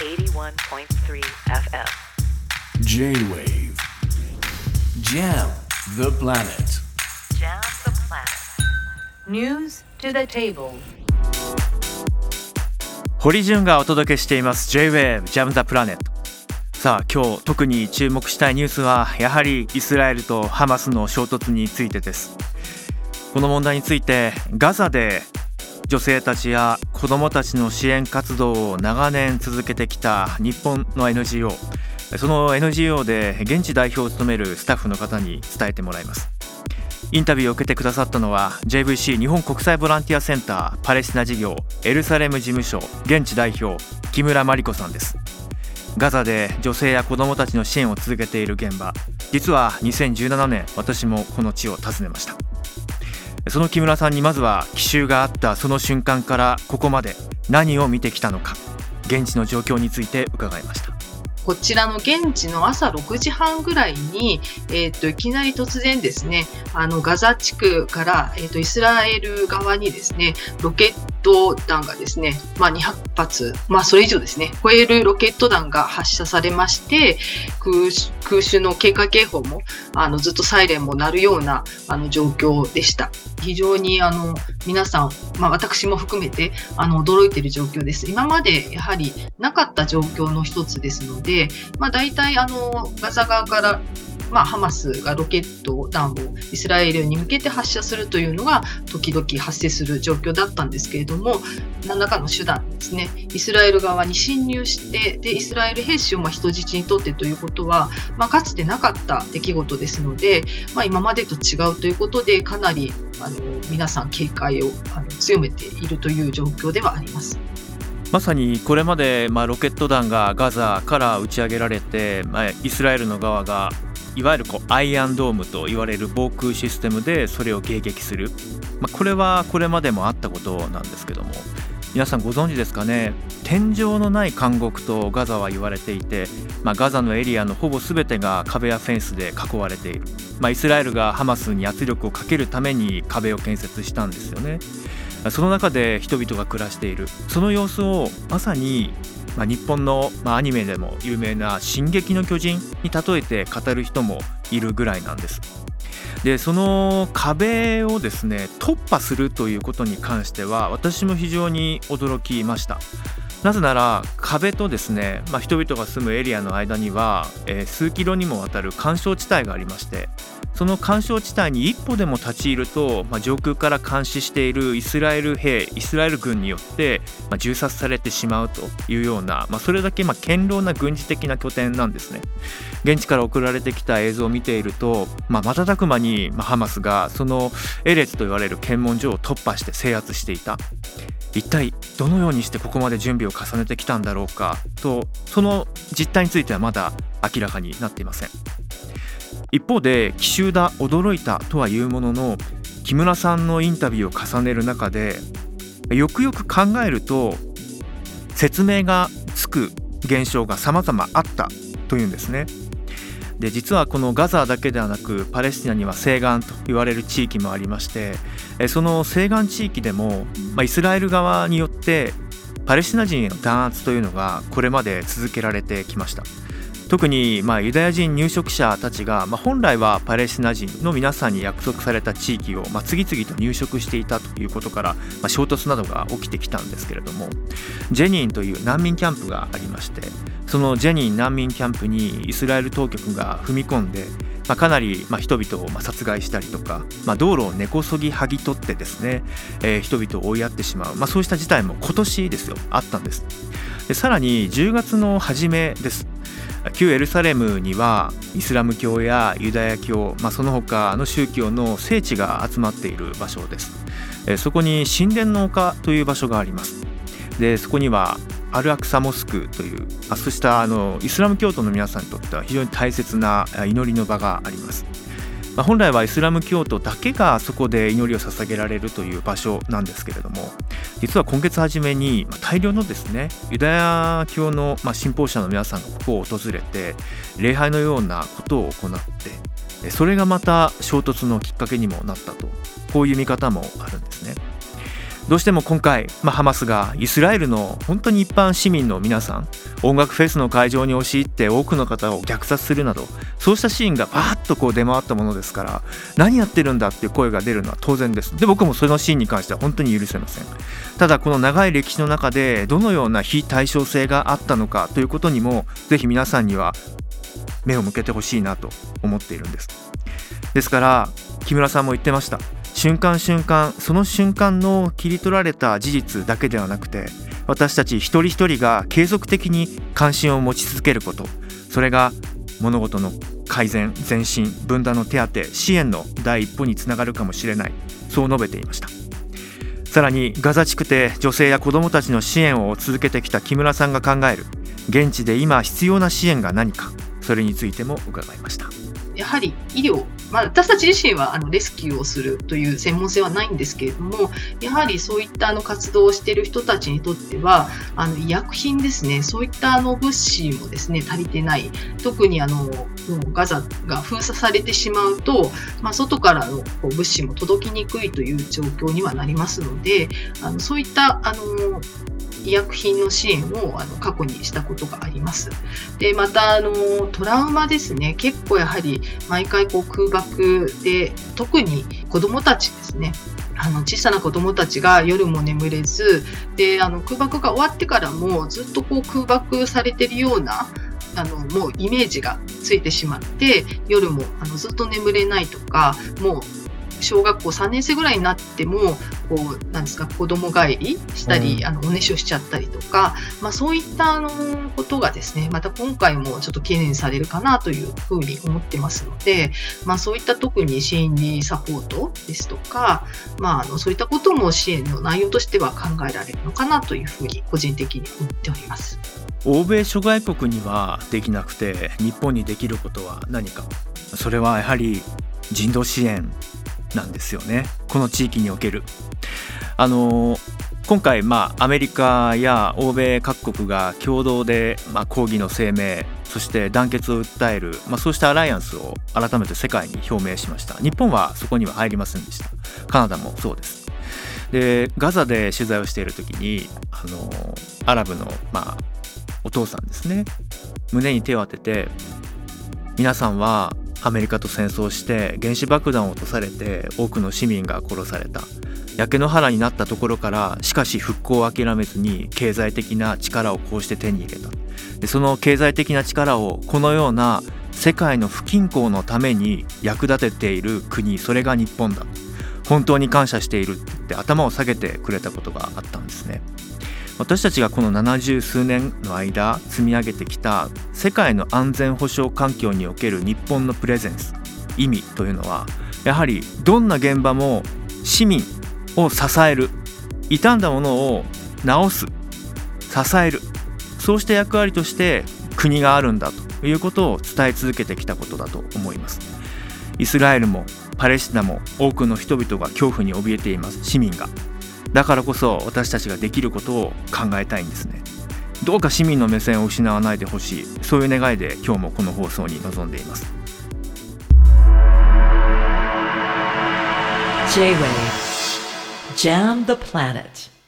81.3 FM J-Wave Jam the planet Jam the planet News to the table 堀潤がお届けしています J-Wave Jam the Planet さあ今日特に注目したいニュースはやはりイスラエルとハマスの衝突についてですこの問題についてガザで女性たちや子どもたちの支援活動を長年続けてきた日本の NGO その NGO で現地代表を務めるスタッフの方に伝えてもらいます。インタビューを受けてくださったのは JVC 日本国際ボランティアセンターパレスチナ事業エルサレム事務所現地代表木村真理子さんです。ガザで女性や子どもたちの支援を続けている現場。実は2017年私もこの地を訪ねました。その木村さんにまずは奇襲があったその瞬間からここまで何を見てきたのか現地の状況について伺いました。こちらの現地の朝6時半ぐらいに、えー、といきなり突然ですねあのガザ地区から、えー、とイスラエル側にですねロケット弾がですね、まあ、200発、まあ、それ以上ですね超えるロケット弾が発射されまして空空襲の警戒警報もあのずっとサイレンも鳴るようなあの状況でした。非常にあの皆さん、まあ、私も含めてあの驚いている状況です。今までやはりなかった状況の一つですので、まあ、大体あのガザ側からまあ、ハマスがロケット弾をイスラエルに向けて発射するというのが時々発生する状況だったんですけれども何らかの手段ですねイスラエル側に侵入してでイスラエル兵士をま人質にとってということは、まあ、かつてなかった出来事ですので、まあ、今までと違うということでかなりあの皆さん警戒をあの強めているという状況ではあります。まさにこれまで、まあ、ロケット弾がガザから打ち上げられて、まあ、イスラエルの側がいわゆるこうアイアンドームと言われる防空システムでそれを迎撃する、まあ、これはこれまでもあったことなんですけども。皆さんご存知ですかね？天井のない監獄とガザは言われていて、まあ、ガザのエリアのほぼ全てが壁やフェンスで囲われている、まあ、イスラエルがハマスに圧力をかけるために壁を建設したんですよね。その中で人々が暮らしている。その様子をまさにまあ、日本の、まあ、アニメでも有名な「進撃の巨人」に例えて語る人もいるぐらいなんです。でその壁をですね突破するということに関しては私も非常に驚きましたなぜなら壁とですね、まあ、人々が住むエリアの間には、えー、数キロにもわたる干渉地帯がありましてその干渉地帯に一歩でも立ち入ると、まあ、上空から監視しているイスラエル兵イスラエル軍によって、まあ、銃殺されてしまうというような、まあ、それだけまあ堅牢な軍事的な拠点なんですね。現地から送られてきた映像を見ていると、まあ、瞬く間に、ハマスがそのエレツと言われる検問所を突破して制圧していた。一体どのようにしてここまで準備を重ねてきたんだろうかとその実態についてはまだ明らかになっていません。一方で奇襲だ驚いたとはいうものの木村さんのインタビューを重ねる中でよくよく考えると説明がつく現象が様々あったというんですね。で実はこのガザだけではなくパレスチナには西岸と言われる地域もありましてその西岸地域でも、まあ、イスラエル側によってパレスチナ人への弾圧というのがこれまで続けられてきました。特にまあユダヤ人入植者たちが、まあ、本来はパレスチナ人の皆さんに約束された地域を、まあ、次々と入植していたということから、まあ、衝突などが起きてきたんですけれどもジェニンという難民キャンプがありましてそのジェニン難民キャンプにイスラエル当局が踏み込んで、まあ、かなりま人々をま殺害したりとか、まあ、道路を根こそぎ剥ぎ取ってですね、え、人々を追いやってしまう、まあ、そうした事態も今年ですよあったんです。でさらに10月の初めです。旧エルサレムにはイスラム教やユダヤ教、まあ、その他の宗教の聖地が集まっている場所です。そこに神殿の丘という場所があります。でそこにはアルアクサモスクというそうしたあのイスラム教徒の皆さんにとっては非常に大切な祈りの場があります。まあ、本来はイスラム教徒だけがそこで祈りを捧げられるという場所なんですけれども実は今月初めに大量のですねユダヤ教のま信奉者の皆さんがここを訪れて礼拝のようなことを行ってそれがまた衝突のきっかけにもなったとこういう見方もあるんですね。どうしても今回、まあ、ハマスがイスラエルの本当に一般市民の皆さん音楽フェスの会場に押し入って多くの方を虐殺するなどそうしたシーンがバーッとこう出回ったものですから何やってるんだっていう声が出るのは当然です。で僕もそのシーンに関しては本当に許せません。ただこの長い歴史の中でどのような非対称性があったのかということにもぜひ皆さんには目を向けてほしいなと思っているんです。ですから木村さんも言ってました。瞬間瞬間その瞬間の切り取られた事実だけではなくて私たち一人一人が継続的に関心を持ち続けること。それが物事の改善前進分断の手当支援の第一歩につながるかもしれない。そう述べていました。さらにガザ地区で女性や子どもたちの支援を続けてきた木村さんが考える現地で今必要な支援が何かそれについても伺いました。やはり医療まあ、私たち自身はあのレスキューをするという専門性はないんですけれどもやはりそういったあの活動をしている人たちにとってはあの医薬品ですねそういったあの物資もですね足りてない特にあのガザが封鎖されてしまうと、まあ、外からのこう物資も届きにくいという状況にはなりますのであのそういったあの医薬品の支援をあの過去にしたことがあります。でまたあのトラウマですね結構やはり毎回こう空爆で特に子どもたちですねあの小さな子どもたちが夜も眠れずであの空爆が終わってからもずっとこう空爆されてるようなあのもうイメージがついてしまって夜もあのずっと眠れないとかもう小学校3年生ぐらいになってもこうなんですか子供帰りしたり、うん、あのおねしょしちゃったりとか、まあ、そういったあのことがですねまた今回もちょっと懸念されるかなというふうに思ってますので、まあ、そういった特に心理サポートですとか、まあ、あのそういったことも支援の内容としては考えられるのかなというふうに個人的に思っております。欧米諸外国にはできなくて日本にできることは何かそれはやはり人道支援なんですよね。この地域における。あの今回、まあ、アメリカや欧米各国が共同で、まあ、抗議の声明そして団結を訴える、まあ、そうしたアライアンスを改めて世界に表明しました。日本はそこには入りませんでした。カナダもそうです。でガザで取材をしている時にあのアラブの、まあ、お父さんですね。胸に手を当てて皆さんはアメリカと戦争して原子爆弾を落とされて多くの市民が殺された。焼け野原になったところからしかし復興を諦めずに経済的な力をこうして手に入れた。でその経済的な力をこのような世界の不均衡のために役立てている国それが日本だ。本当に感謝しているって頭を下げてくれたことがあったんですね。私たちがこの70数年の間積み上げてきた世界の安全保障環境における日本のプレゼンス意味というのはやはりどんな現場も市民を支える傷んだものを直す支えるそうした役割として国があるんだということを伝え続けてきたことだと思います。イスラエルもパレスチナも多くの人々が恐怖に怯えています。市民がだからこそ私たちができることを考えたいんですね。どうか市民の目線を失わないでほしい。そういう願いで今日もこの放送に臨んでいます。J-Wave. Jam the Planet.